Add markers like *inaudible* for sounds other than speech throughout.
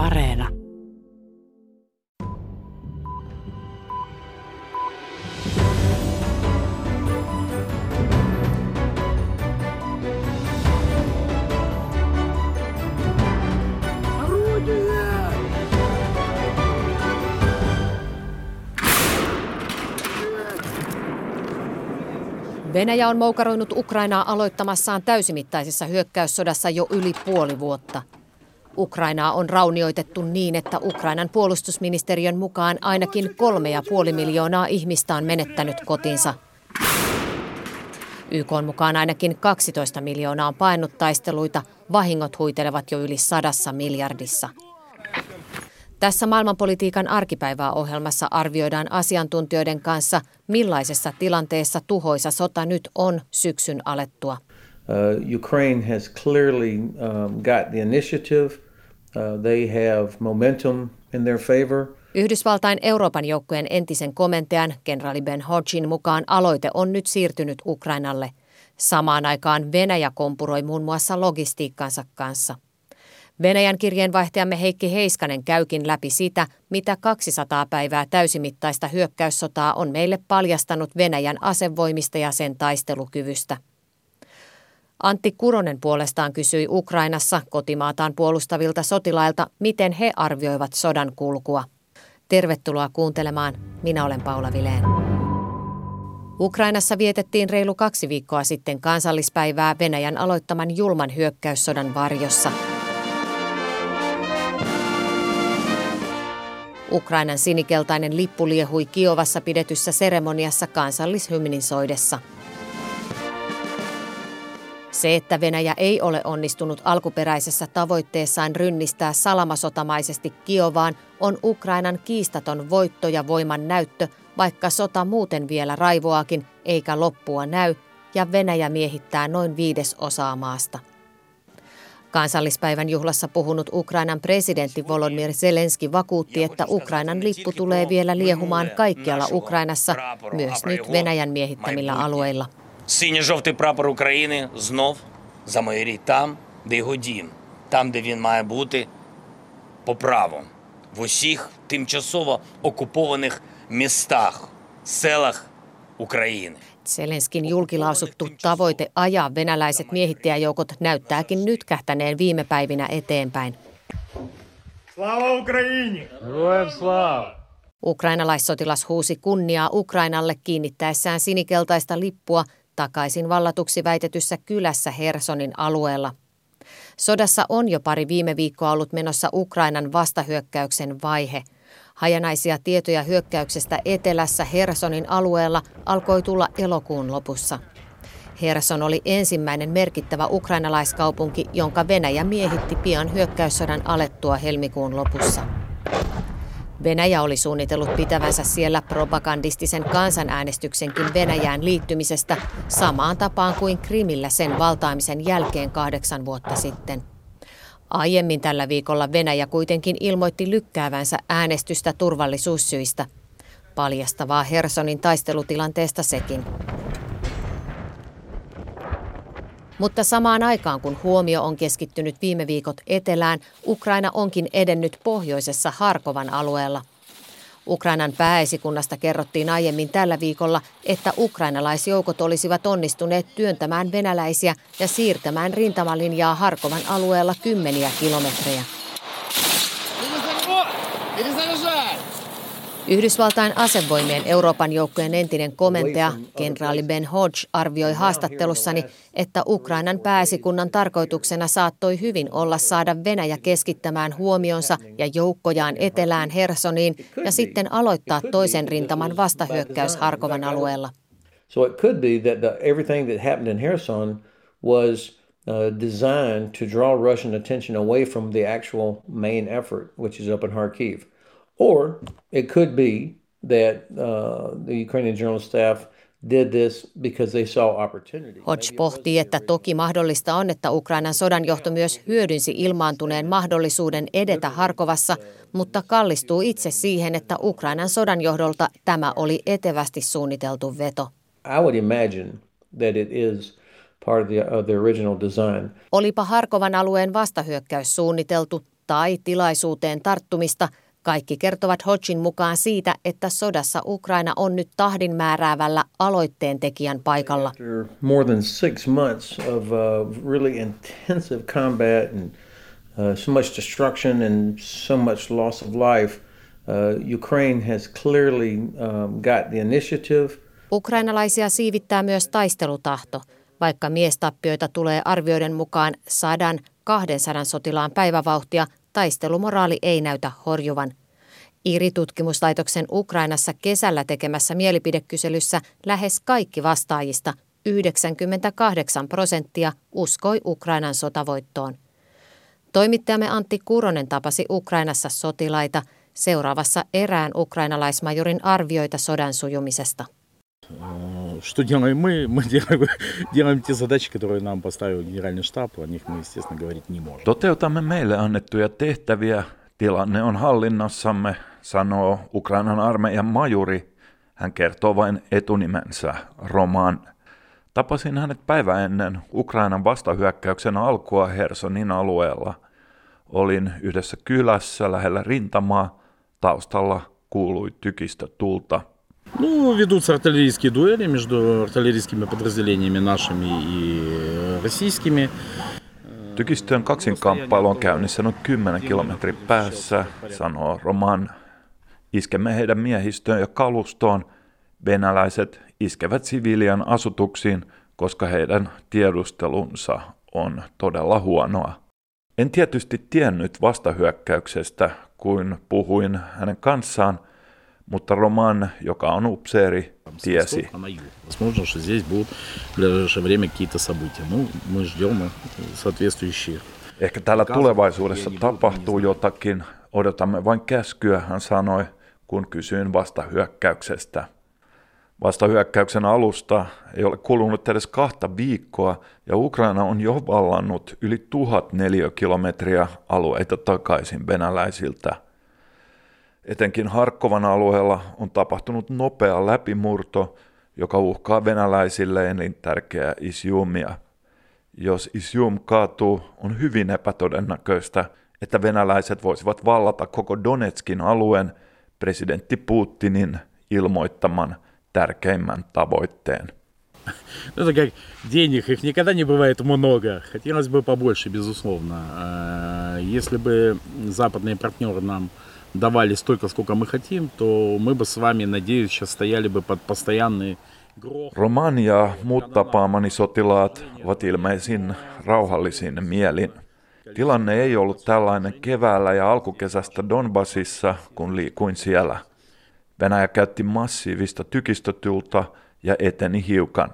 Areena. Venäjä on moukaroinut Ukrainaa aloittamassaan täysimittaisessa hyökkäyssodassa jo yli puoli vuotta. Ukrainaa on raunioitettu niin, että Ukrainan puolustusministeriön mukaan ainakin kolme ja puoli miljoonaa ihmistä on menettänyt kotinsa. YK on mukaan ainakin 12 miljoonaa on paennut taisteluita, vahingot huitelevat jo yli sadassa miljardissa. Tässä maailmanpolitiikan arkipäivää ohjelmassa arvioidaan asiantuntijoiden kanssa, millaisessa tilanteessa tuhoisa sota nyt on syksyn alettua. Uh, Ukraine has clearly um, got the initiative. Uh, they have momentum in their favor. Yhdysvaltain Euroopan joukkojen entisen komentajan, kenraali Ben Hodgin mukaan aloite on nyt siirtynyt Ukrainalle. Samaan aikaan Venäjä kompuroi muun muassa logistiikkansa kanssa – Venäjän kirjeenvaihtajamme Heikki Heiskanen käykin läpi sitä, mitä 200 päivää täysimittaista hyökkäyssotaa on meille paljastanut Venäjän asevoimista ja sen taistelukyvystä. Antti Kuronen puolestaan kysyi Ukrainassa kotimaataan puolustavilta sotilailta, miten he arvioivat sodan kulkua. Tervetuloa kuuntelemaan. Minä olen Paula Vileen. Ukrainassa vietettiin reilu kaksi viikkoa sitten kansallispäivää Venäjän aloittaman julman hyökkäyssodan varjossa – Ukrainan sinikeltainen lippu liehui Kiovassa pidetyssä seremoniassa kansallishymnin soidessa. Se, että Venäjä ei ole onnistunut alkuperäisessä tavoitteessaan rynnistää salamasotamaisesti Kiovaan, on Ukrainan kiistaton voitto ja voiman näyttö, vaikka sota muuten vielä raivoakin eikä loppua näy, ja Venäjä miehittää noin viides osaa maasta. Kansallispäivän juhlassa puhunut Ukrainan presidentti Volodymyr Zelenski vakuutti, että Ukrainan lippu tulee vielä liehumaan kaikkialla Ukrainassa, myös nyt Venäjän miehittämillä alueilla. Синьо-жовтий прапор України знов замайорить там, де його дім, там, де він має бути по праву, в усіх тимчасово окупованих містах, селах України. Zelenskin julkilausuttu tavoite ajaa venäläiset miehittäjäjoukot näyttääkin nyt kähtäneen viime päivinä eteenpäin. Slava Ukraini! Ukrainalaissotilas huusi kunniaa Ukrainalle kiinnittäessään sinikeltaista lippua takaisin vallatuksi väitetyssä kylässä Hersonin alueella. Sodassa on jo pari viime viikkoa ollut menossa Ukrainan vastahyökkäyksen vaihe – Hajanaisia tietoja hyökkäyksestä etelässä Hersonin alueella alkoi tulla elokuun lopussa. Herson oli ensimmäinen merkittävä ukrainalaiskaupunki, jonka Venäjä miehitti pian hyökkäyssodan alettua helmikuun lopussa. Venäjä oli suunnitellut pitävänsä siellä propagandistisen kansanäänestyksenkin Venäjään liittymisestä samaan tapaan kuin Krimillä sen valtaamisen jälkeen kahdeksan vuotta sitten. Aiemmin tällä viikolla Venäjä kuitenkin ilmoitti lykkäävänsä äänestystä turvallisuussyistä. Paljastavaa Hersonin taistelutilanteesta sekin. Mutta samaan aikaan kun huomio on keskittynyt viime viikot etelään, Ukraina onkin edennyt pohjoisessa Harkovan alueella. Ukrainan pääesikunnasta kerrottiin aiemmin tällä viikolla, että ukrainalaisjoukot olisivat onnistuneet työntämään venäläisiä ja siirtämään rintamalinjaa Harkovan alueella kymmeniä kilometrejä. Yhdysvaltain asevoimien Euroopan joukkojen entinen komentaja, kenraali Ben Hodge, arvioi haastattelussani, että Ukrainan pääsikunnan tarkoituksena saattoi hyvin olla saada Venäjä keskittämään huomionsa ja joukkojaan etelään Hersoniin ja sitten aloittaa toisen rintaman vastahyökkäys Harkovan alueella. So it could be that the, everything that happened in Kherson was uh, designed to draw Russian attention away from the actual main effort, which is up in Kharkiv. Or it could be that uh, the Ukrainian general staff did this because they saw opportunity. Hodge pohtii, että toki mahdollista on, että Ukrainan sodanjohto myös hyödynsi ilmaantuneen mahdollisuuden edetä Harkovassa, mutta kallistuu itse siihen, että Ukrainan sodanjohdolta tämä oli etevästi suunniteltu veto. I would imagine that it is part of the, of the original design. Olipa Harkovan alueen vastahyökkäys suunniteltu tai tilaisuuteen tarttumista, kaikki kertovat Hodgin mukaan siitä, että sodassa Ukraina on nyt tahdin määräävällä aloitteen tekijän paikalla. More than six months of uh, really intensive combat and uh, so much destruction and so much loss of life, uh, Ukraine has clearly um, got the initiative. Ukrainalaisia siivittää myös taistelutahto, vaikka miestappioita tulee arvioiden mukaan sadan 200 sotilaan päivävauhtia, taistelumoraali ei näytä horjuvan. IRI-tutkimuslaitoksen Ukrainassa kesällä tekemässä mielipidekyselyssä lähes kaikki vastaajista, 98 prosenttia, uskoi Ukrainan sotavoittoon. Toimittajamme Antti Kuronen tapasi Ukrainassa sotilaita seuraavassa erään ukrainalaismajorin arvioita sodan sujumisesta. Что делаем мы? *laughs* Мы делаем, делаем те задачи, которые нам поставил генеральный штаб. О них мы, естественно, говорить не можем. Toteutamme meille annettuja tehtäviä. Tilanne on hallinnassamme, sanoo Ukrainan armeijan majuri. Hän kertoo vain etunimensä, Roman. Tapasin hänet päivä ennen Ukrainan vastahyökkäyksen alkua Hersonin alueella. Olin yhdessä kylässä lähellä rintamaa. Taustalla kuului tykistä tulta. Ну, ведутся артиллерийские дуэли между артиллерийскими подразделениями нашими и российскими. Tykistön kaksinkamppailu on käynnissä noin 10 kilometrin päässä, sanoo Roman. Iskemme heidän miehistöön ja kalustoon. Venäläiset iskevät siviilian asutuksiin, koska heidän tiedustelunsa on todella huonoa. En tietysti tiennyt vastahyökkäyksestä, kuin puhuin hänen kanssaan – mutta Roman, joka on upseeri, tiesi. Возможно, что здесь будут в ближайшее время какие-то события. Ну, мы ждем соответствующие. Ehkä täällä tulevaisuudessa tapahtuu jotakin. Odotamme vain käskyä, hän sanoi, kun kysyin vastahyökkäyksestä. Vastahyökkäyksen alusta ei ole kulunut edes kahta viikkoa ja Ukraina on jo vallannut yli tuhat neliökilometriä alueita takaisin venäläisiltä – Etenkin Harkkovan alueella on tapahtunut nopea läpimurto, joka uhkaa venäläisille elintärkeää Isiumia. Jos Isium kaatuu, on hyvin epätodennäköistä, että venäläiset voisivat vallata koko Donetskin alueen presidentti Putinin ilmoittaman tärkeimmän tavoitteen. *laughs* Ну, это как денег, их никогда не бывает много. Хотелось бы побольше, безусловно. Если бы западные партнеры нам давали столько, сколько мы хотим, то мы бы с вами, надеюсь, сейчас стояли бы под постоянный Roman ja muut tapaamani sotilaat ovat ilmeisin rauhallisin mielin. Tilanne ei ollut tällainen keväällä ja alkukesästä Donbasissa, kun liikuin siellä. Venäjä käytti massiivista tykistötyltä ja eteni hiukan.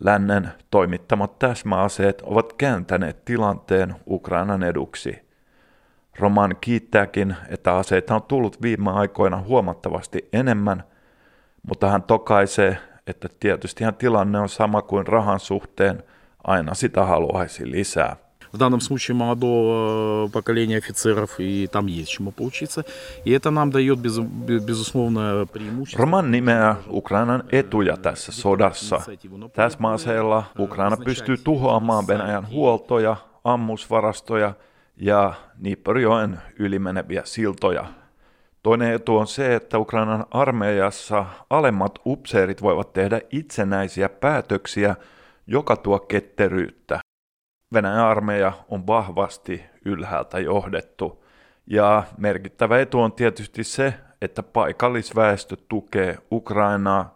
Lännen toimittamat täsmäaseet ovat kääntäneet tilanteen Ukrainan eduksi. Roman kiittääkin, että aseita on tullut viime aikoina huomattavasti enemmän, mutta hän tokaisee, että tietystihän tilanne on sama kuin rahan suhteen, aina sitä haluaisi lisää. В данном случае молодого поколения офицеров, и там есть чему поучиться. И это нам дает, без, безусловно, преимущество. Roman nimeää Ukrainan etuja tässä sodassa. Täsmäaseella Ukraina pystyy tuhoamaan Venäjän huoltoja, ammusvarastoja ja Niipperjoen ylimeneviä siltoja. Toinen etu on se, että Ukrainan armeijassa alemmat upseerit voivat tehdä itsenäisiä päätöksiä, joka tuo ketteryyttä. Venäjän armeija on vahvasti ylhäältä johdettu. Ja merkittävä etu on tietysti se, että paikallisväestö tukee Ukrainaa.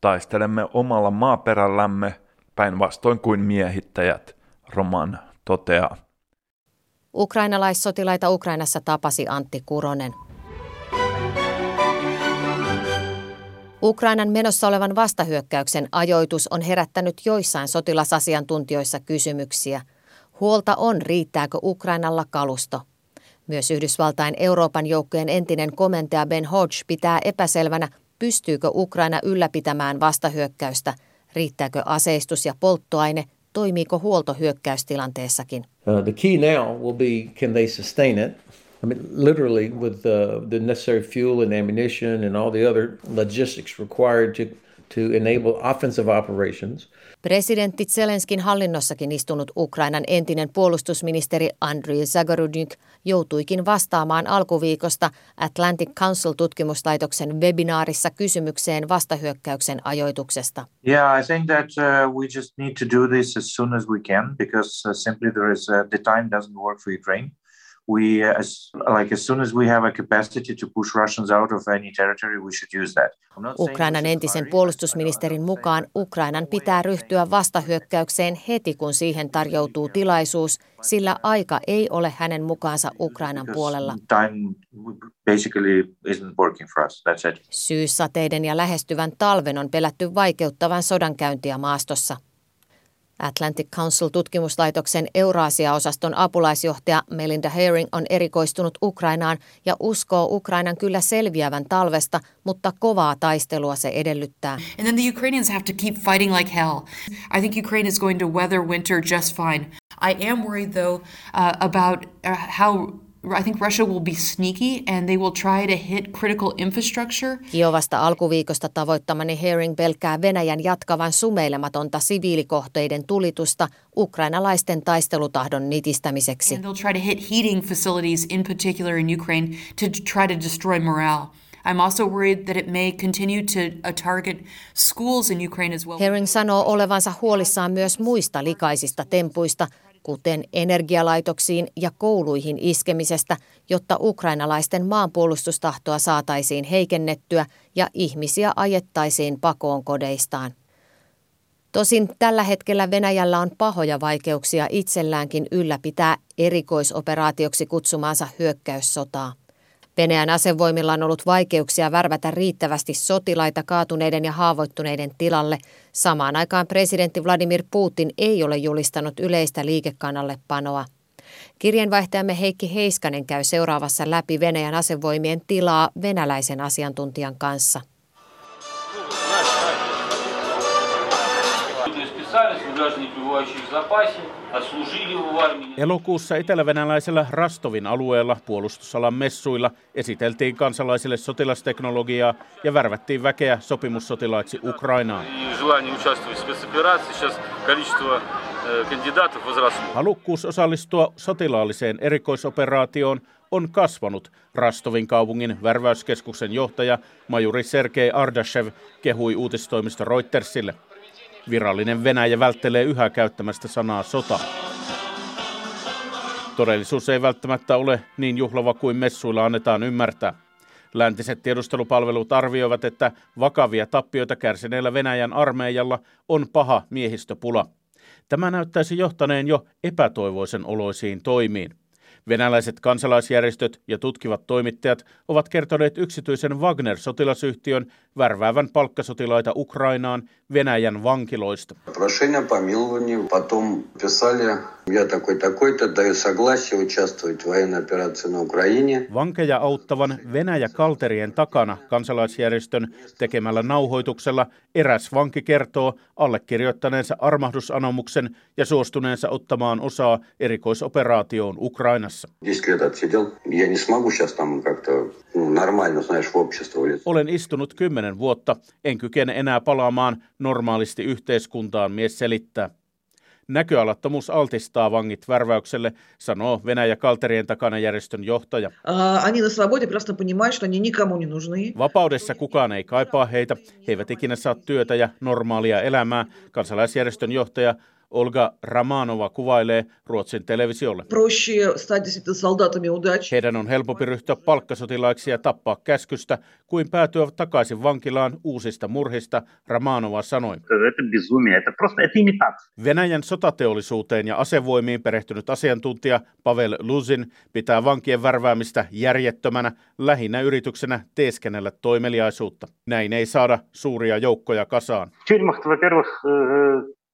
Taistelemme omalla maaperällämme päinvastoin kuin miehittäjät, Roman toteaa. Ukrainalaissotilaita Ukrainassa tapasi Antti Kuronen. Ukrainan menossa olevan vastahyökkäyksen ajoitus on herättänyt joissain sotilasasiantuntijoissa kysymyksiä. Huolta on, riittääkö Ukrainalla kalusto. Myös Yhdysvaltain Euroopan joukkojen entinen komentaja Ben Hodge pitää epäselvänä, pystyykö Ukraina ylläpitämään vastahyökkäystä, riittääkö aseistus ja polttoaine, toimiiko huolto hyökkäystilanteessakin. Uh, the key now will be can they sustain it? I mean, literally, with uh, the necessary fuel and ammunition and all the other logistics required to to enable offensive operations. Presidentti Zelenskin hallinnossakin istunut Ukrainan entinen puolustusministeri Andriy Zagorudnik joutuikin vastaamaan alkuviikosta Atlantic Council-tutkimuslaitoksen webinaarissa kysymykseen vastahyökkäyksen ajoituksesta. Yeah, I think that uh, we just need to do this as soon as we can because uh, simply there is uh, the time doesn't work for Ukraine we as like as soon as we have a capacity to push Russians out of any territory, we should use that. Ukrainan entisen puolustusministerin mukaan Ukrainan pitää ryhtyä vastahyökkäykseen heti, kun siihen tarjoutuu tilaisuus, sillä aika ei ole hänen mukaansa Ukrainan puolella. Syyssateiden ja lähestyvän talven on pelätty vaikeuttavan sodankäyntiä maastossa. Atlantic Council-tutkimuslaitoksen Eurasia-osaston apulaisjohtaja Melinda Herring on erikoistunut Ukrainaan ja uskoo Ukrainan kyllä selviävän talvesta, mutta kovaa taistelua se edellyttää. And then the Ukrainians have to keep fighting like hell. I think Ukraine is going to weather winter just fine. I am worried though uh, about uh, how I think Russia will be sneaky and they will try to hit critical infrastructure. Kiovasta alkuviikosta tavoittamani Herring pelkää Venäjän jatkavan sumeilematonta siviilikohteiden tulitusta ukrainalaisten taistelutahdon nitistämiseksi. And they'll try to hit heating facilities in particular in Ukraine to try to destroy morale. I'm also worried that it may continue to uh, target schools in Ukraine as well. Herring sanoo olevansa huolissaan myös muista likaisista tempuista, kuten energialaitoksiin ja kouluihin iskemisestä, jotta ukrainalaisten maanpuolustustahtoa saataisiin heikennettyä ja ihmisiä ajettaisiin pakoon kodeistaan. Tosin tällä hetkellä Venäjällä on pahoja vaikeuksia itselläänkin ylläpitää erikoisoperaatioksi kutsumaansa hyökkäyssotaa. Venäjän asevoimilla on ollut vaikeuksia värvätä riittävästi sotilaita kaatuneiden ja haavoittuneiden tilalle. Samaan aikaan presidentti Vladimir Putin ei ole julistanut yleistä liikekannalle panoa. Kirjeenvaihtajamme Heikki Heiskanen käy seuraavassa läpi Venäjän asevoimien tilaa venäläisen asiantuntijan kanssa. Elokuussa etelävenäläisellä Rastovin alueella puolustusalan messuilla esiteltiin kansalaisille sotilasteknologiaa ja värvättiin väkeä sopimussotilaiksi Ukrainaan. Halukkuus osallistua sotilaalliseen erikoisoperaatioon on kasvanut. Rastovin kaupungin värväyskeskuksen johtaja majuri Sergei Ardashev kehui uutistoimisto Reutersille – Virallinen Venäjä välttelee yhä käyttämästä sanaa sota. Todellisuus ei välttämättä ole niin juhlava kuin messuilla annetaan ymmärtää. Läntiset tiedustelupalvelut arvioivat, että vakavia tappioita kärsineellä Venäjän armeijalla on paha miehistöpula. Tämä näyttäisi johtaneen jo epätoivoisen oloisiin toimiin. Venäläiset kansalaisjärjestöt ja tutkivat toimittajat ovat kertoneet yksityisen Wagner-sotilasyhtiön värväävän palkkasotilaita Ukrainaan Venäjän vankiloista. Vankeja auttavan Venäjä-kalterien takana kansalaisjärjestön tekemällä nauhoituksella eräs vanki kertoo allekirjoittaneensa armahdusanomuksen ja suostuneensa ottamaan osaa erikoisoperaatioon Ukrainassa. Olen istunut kymmenen vuotta, en kykene enää palaamaan. Normaalisti yhteiskuntaan, mies selittää. Näköalattomuus altistaa vangit värväykselle, sanoo Venäjä Kalterien takana järjestön johtaja. Vapaudessa kukaan ei kaipaa heitä, he eivät ikinä saa työtä ja normaalia elämää, kansalaisjärjestön johtaja Olga Ramanova kuvailee Ruotsin televisiolle. Heidän on helpompi ryhtyä palkkasotilaiksi ja tappaa käskystä, kuin päätyä takaisin vankilaan uusista murhista, Ramanova sanoi. Venäjän sotateollisuuteen ja asevoimiin perehtynyt asiantuntija Pavel Luzin pitää vankien värväämistä järjettömänä lähinnä yrityksenä teeskennellä toimeliaisuutta. Näin ei saada suuria joukkoja kasaan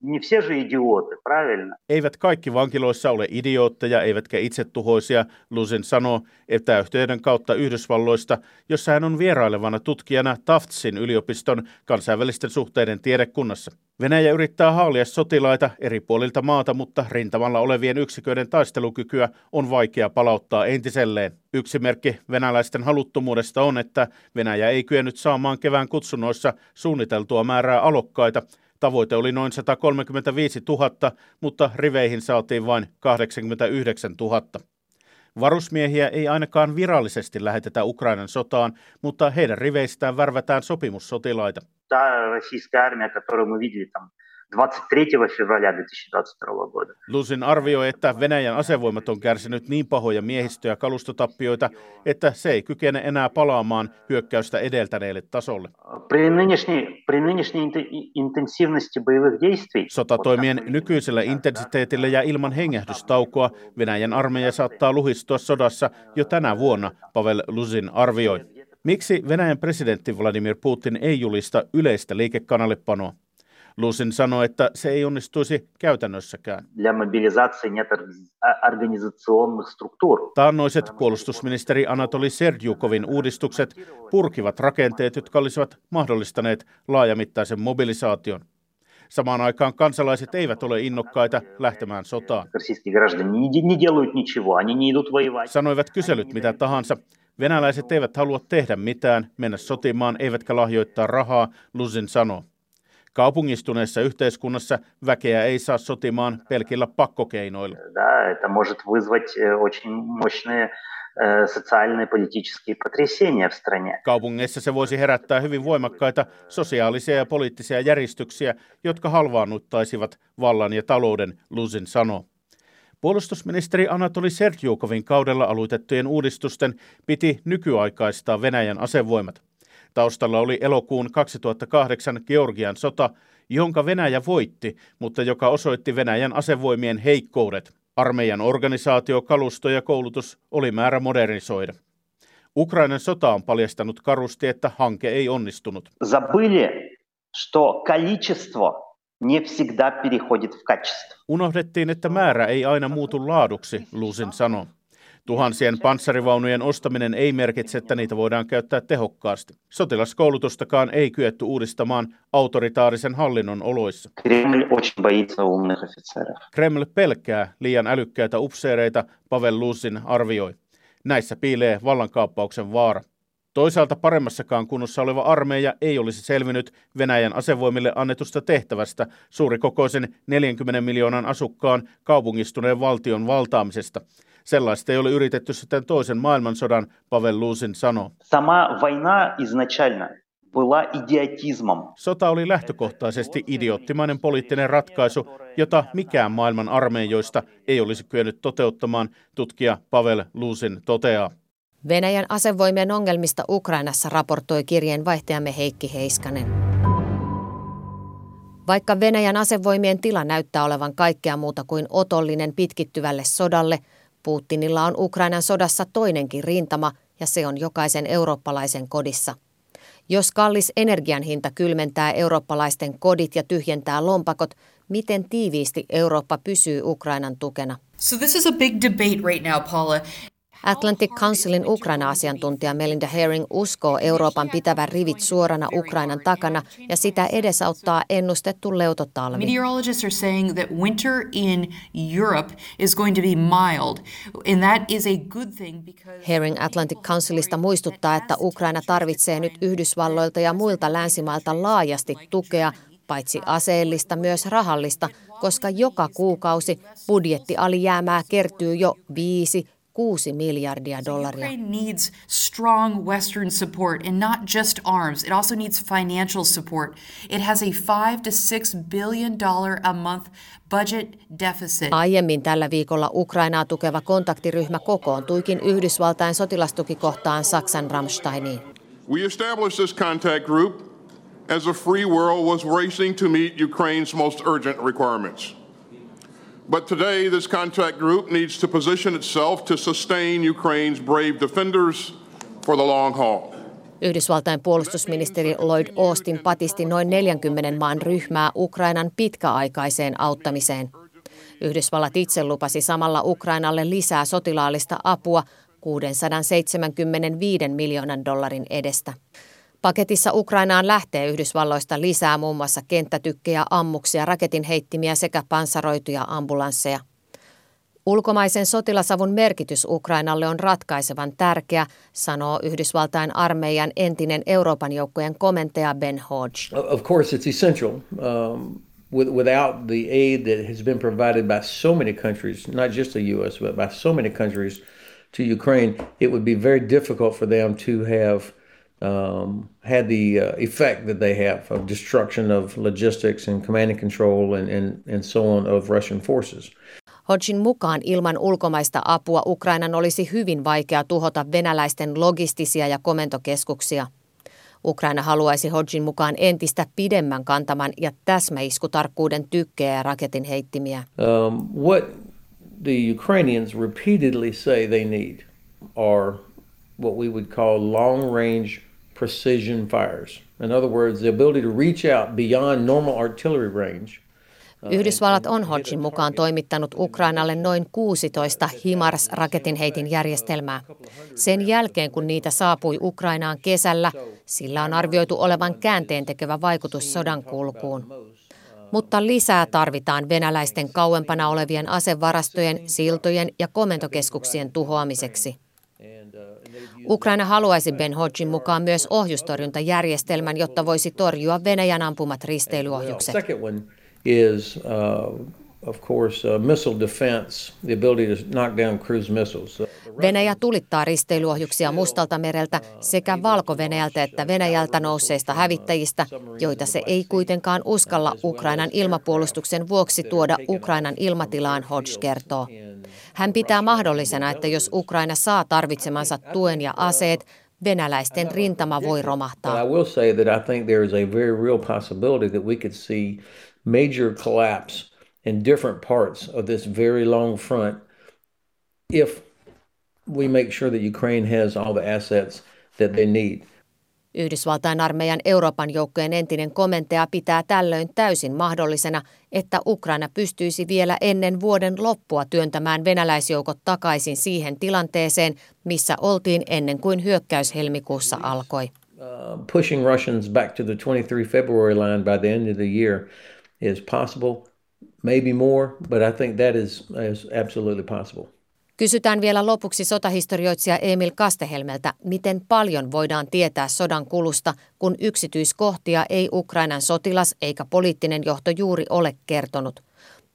Не все же идиоты, правильно? Eivät kaikki vankiloissa ole idiootteja, eivätkä itsetuhoisia, Lusin sanoo etäyhteyden kautta Yhdysvalloista, jossa hän on vierailevana tutkijana Taftsin yliopiston kansainvälisten suhteiden tiedekunnassa. Venäjä yrittää haalia sotilaita eri puolilta maata, mutta rintamalla olevien yksiköiden taistelukykyä on vaikea palauttaa entiselleen. Yksi merkki venäläisten haluttomuudesta on, että Venäjä ei kyennyt saamaan kevään kutsunnoissa suunniteltua määrää alokkaita. Tavoite oli noin 135 000, mutta riveihin saatiin vain 89 000. Varusmiehiä ei ainakaan virallisesti lähetetä Ukrainan sotaan, mutta heidän riveistään värvätään sopimussotilaita. Та российская армия, которую мы видели там 23 февраля 2022 года. Lusin arvioi, että Venäjän asevoimat on kärsinyt niin pahoja miehistöjä ja kalustotappioita, että se ei kykene enää palaamaan hyökkäystä edeltäneelle tasolle. Sotatoimien nykyisellä intensiteetillä ja ilman hengähdystaukoa Venäjän armeija saattaa luhistua sodassa jo tänä vuonna, Pavel Lusin arvioi. Miksi Venäjän presidentti Vladimir Putin ei julista yleistä liikekannallepanoa? Lusin sanoi, että se ei onnistuisi käytännössäkään. Taannoiset puolustusministeri Anatoli Serdjukovin uudistukset purkivat rakenteet, jotka olisivat mahdollistaneet laajamittaisen mobilisaation. Samaan aikaan kansalaiset eivät ole innokkaita lähtemään sotaan. Sanoivat kyselyt mitä tahansa. Venäläiset eivät halua tehdä mitään, mennä sotimaan, eivätkä lahjoittaa rahaa, Luzin sanoo. Kaupungistuneessa yhteiskunnassa väkeä ei saa sotimaan pelkillä pakkokeinoilla. Kaupungeissa se voisi herättää hyvin voimakkaita sosiaalisia ja poliittisia järjestyksiä, jotka halvaannuttaisivat vallan ja talouden, Luzin sanoo. Puolustusministeri Anatoli Sertjukovin kaudella aloitettujen uudistusten piti nykyaikaistaa Venäjän asevoimat. Taustalla oli elokuun 2008 Georgian sota, jonka Venäjä voitti, mutta joka osoitti Venäjän asevoimien heikkoudet. Armeijan organisaatio, kalusto ja koulutus oli määrä modernisoida. Ukrainan sota on paljastanut karusti, että hanke ei onnistunut. Забыли, что количество не всегда переходит в качество. Unohdettiin, että määrä ei aina muutu laaduksi, Lusin sanoo. Tuhansien panssarivaunujen ostaminen ei merkitse, että niitä voidaan käyttää tehokkaasti. Sotilaskoulutustakaan ei kyetty uudistamaan autoritaarisen hallinnon oloissa. Kreml pelkää liian älykkäitä upseereita, Pavel Lusin arvioi. Näissä piilee vallankaappauksen vaara. Toisaalta paremmassakaan kunnossa oleva armeija ei olisi selvinnyt Venäjän asevoimille annetusta tehtävästä suurikokoisen 40 miljoonan asukkaan kaupungistuneen valtion valtaamisesta – Sellaista ei ole yritetty sitten toisen maailmansodan, Pavel Lusin sanoo. Сама война изначально была идиотизмом. Sota oli lähtökohtaisesti idioottimainen poliittinen ratkaisu, jota mikään maailman armeijoista ei olisi kyennyt toteuttamaan, tutkija Pavel Lusin toteaa. Venäjän asevoimien ongelmista Ukrainassa raportoi kirjeenvaihtajamme Heikki Heiskanen. Vaikka Venäjän asevoimien tila näyttää olevan kaikkea muuta kuin otollinen pitkittyvälle sodalle, Putinilla on Ukrainan sodassa toinenkin rintama ja se on jokaisen eurooppalaisen kodissa. Jos kallis energian hinta kylmentää eurooppalaisten kodit ja tyhjentää lompakot, miten tiiviisti Eurooppa pysyy Ukrainan tukena? So this is a big debate right now, Paula. Atlantic Councilin Ukraina-asiantuntija Melinda Herring uskoo Euroopan pitävän rivit suorana Ukrainan takana ja sitä edesauttaa ennustettu leutotalvi. Meteorologists are saying that winter in Europe is going to be mild, and that is a good thing because Herring Atlantic Councilista muistuttaa, että Ukraina tarvitsee nyt Yhdysvalloilta ja muilta länsimailta laajasti tukea, paitsi aseellista myös rahallista, koska joka kuukausi budjettialijäämää kertyy jo 5 6 miljardia dollaria. Ukraine needs strong Western support and not just arms. It also needs financial support. It has a five to six billion dollar a month budget deficit. Aiemmin tällä viikolla Ukrainaa tukeva kontaktiryhmä kokoontuikin Yhdysvaltain sotilastukikohtaan Saksan Ramsteiniin. We established this contact group as the free world was racing to meet Ukraine's most urgent requirements. But today, this contact group needs to position itself to sustain Ukraine's brave defenders for the long haul. Yhdysvaltain puolustusministeri Lloyd Austin patisti noin 40 maan ryhmää Ukrainan pitkäaikaiseen auttamiseen. Yhdysvallat itse lupasi samalla Ukrainalle lisää sotilaallista apua 675 miljoonan dollarin edestä. Paketissa Ukrainaan lähtee Yhdysvalloista lisää muun muassa kenttätykkejä, ammuksia, raketinheittimiä sekä panssaroituja ambulansseja. Ulkomaisen sotilasavun merkitys Ukrainalle on ratkaisevan tärkeä, sanoo Yhdysvaltain armeijan entinen Euroopan joukkojen komentaja Ben Hodge. Of course it's essential. Um, without the aid that has been provided by so many countries, not just the US, but by so many countries to Ukraine, it would be very difficult for them to have um, had the uh, effect that they have of destruction of logistics and command and control and, and, and so on of Russian forces. Hodgin mukaan ilman ulkomaista apua Ukrainan olisi hyvin vaikea tuhota venäläisten logistisia ja komentokeskuksia. Ukraina haluaisi Hodgin mukaan entistä pidemmän kantaman ja täsmäiskutarkkuuden tykkejä ja raketin heittimiä. Um, what the Ukrainians repeatedly say they need are what we would call long range precision fires. In other words, the ability to reach out beyond normal artillery range – Yhdysvallat on Hodgin mukaan toimittanut Ukrainalle noin 16 HIMARS-raketinheitin järjestelmää. Sen jälkeen, kun niitä saapui Ukrainaan kesällä, sillä on arvioitu olevan käänteen tekevä vaikutus sodan kulkuun. Mutta lisää tarvitaan venäläisten kauempana olevien asevarastojen, siltojen ja komentokeskuksien tuhoamiseksi. Ukraina haluaisi Ben Hodgin mukaan myös ohjustorjuntajärjestelmän, jotta voisi torjua Venäjän ampumat risteilyohjukset. Is, of course, uh, missile defense, the ability to knock down cruise missiles. Venäjä tulittaa risteilyohjuksia Mustalta mereltä sekä Valko-Venäjältä että Venäjältä nousseista hävittäjistä, joita se ei kuitenkaan uskalla Ukrainan ilmapuolustuksen vuoksi tuoda Ukrainan ilmatilaan, Hodge kertoo. Hän pitää mahdollisena, että jos Ukraina saa tarvitsemansa tuen ja aseet, venäläisten rintama voi romahtaa. I will say that I think there is a very real possibility that we could see major collapse in different parts of this very long front if we make sure that Ukraine has all the assets that they need. Yhdysvaltain armeijan Euroopan joukkojen entinen komentaja pitää tällöin täysin mahdollisena, että Ukraina pystyisi vielä ennen vuoden loppua työntämään venäläisjoukot takaisin siihen tilanteeseen, missä oltiin ennen kuin hyökkäys helmikuussa alkoi. Uh, pushing Russians back to the 23 February line by the end of the year is possible, maybe more, but I think that is, is absolutely possible. Kysytään vielä lopuksi sotahistorioitsija Emil Kastehelmeltä, miten paljon voidaan tietää sodan kulusta, kun yksityiskohtia ei Ukrainan sotilas eikä poliittinen johto juuri ole kertonut.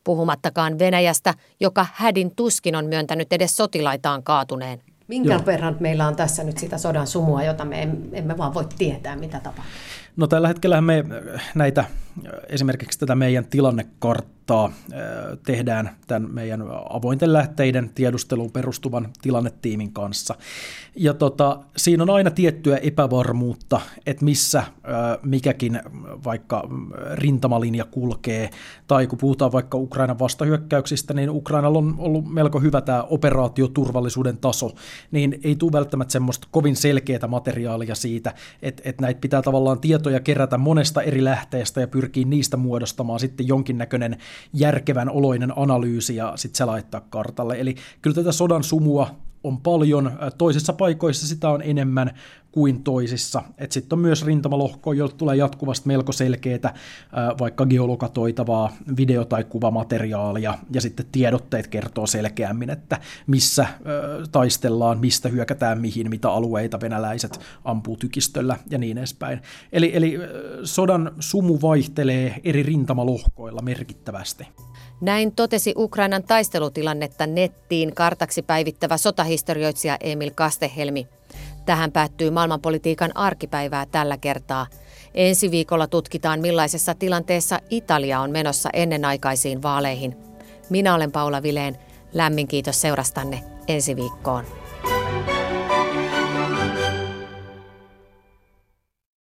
Puhumattakaan Venäjästä, joka hädin tuskin on myöntänyt edes sotilaitaan kaatuneen. Minkä Joo. verran meillä on tässä nyt sitä sodan sumua, jota me emme vaan voi tietää, mitä tapahtuu? No tällä hetkellä me näitä, esimerkiksi tätä meidän tilannekarttaa kohtaa tehdään tämän meidän avointen lähteiden tiedusteluun perustuvan tilannetiimin kanssa. Ja tota, siinä on aina tiettyä epävarmuutta, että missä mikäkin vaikka rintamalinja kulkee, tai kun puhutaan vaikka Ukrainan vastahyökkäyksistä, niin Ukrainalla on ollut melko hyvä tämä operaatioturvallisuuden taso, niin ei tule välttämättä semmoista kovin selkeää materiaalia siitä, että, että näitä pitää tavallaan tietoja kerätä monesta eri lähteestä ja pyrkii niistä muodostamaan sitten jonkinnäköinen järkevän oloinen analyysi ja sitten se laittaa kartalle. Eli kyllä tätä sodan sumua on paljon, toisissa paikoissa sitä on enemmän kuin toisissa. Sitten on myös rintamalohko, jolla tulee jatkuvasti melko selkeää vaikka geolokatoitavaa video- tai kuvamateriaalia, ja sitten tiedotteet kertoo selkeämmin, että missä taistellaan, mistä hyökätään mihin, mitä alueita venäläiset ampuu tykistöllä ja niin edespäin. Eli, eli sodan sumu vaihtelee eri rintamalohkoilla merkittävästi. Näin totesi Ukrainan taistelutilannetta nettiin kartaksi päivittävä sotahistorioitsija Emil Kastehelmi. Tähän päättyy maailmanpolitiikan arkipäivää tällä kertaa. Ensi viikolla tutkitaan millaisessa tilanteessa Italia on menossa ennenaikaisiin vaaleihin. Minä olen Paula Vileen. Lämmin kiitos seurastanne ensi viikkoon.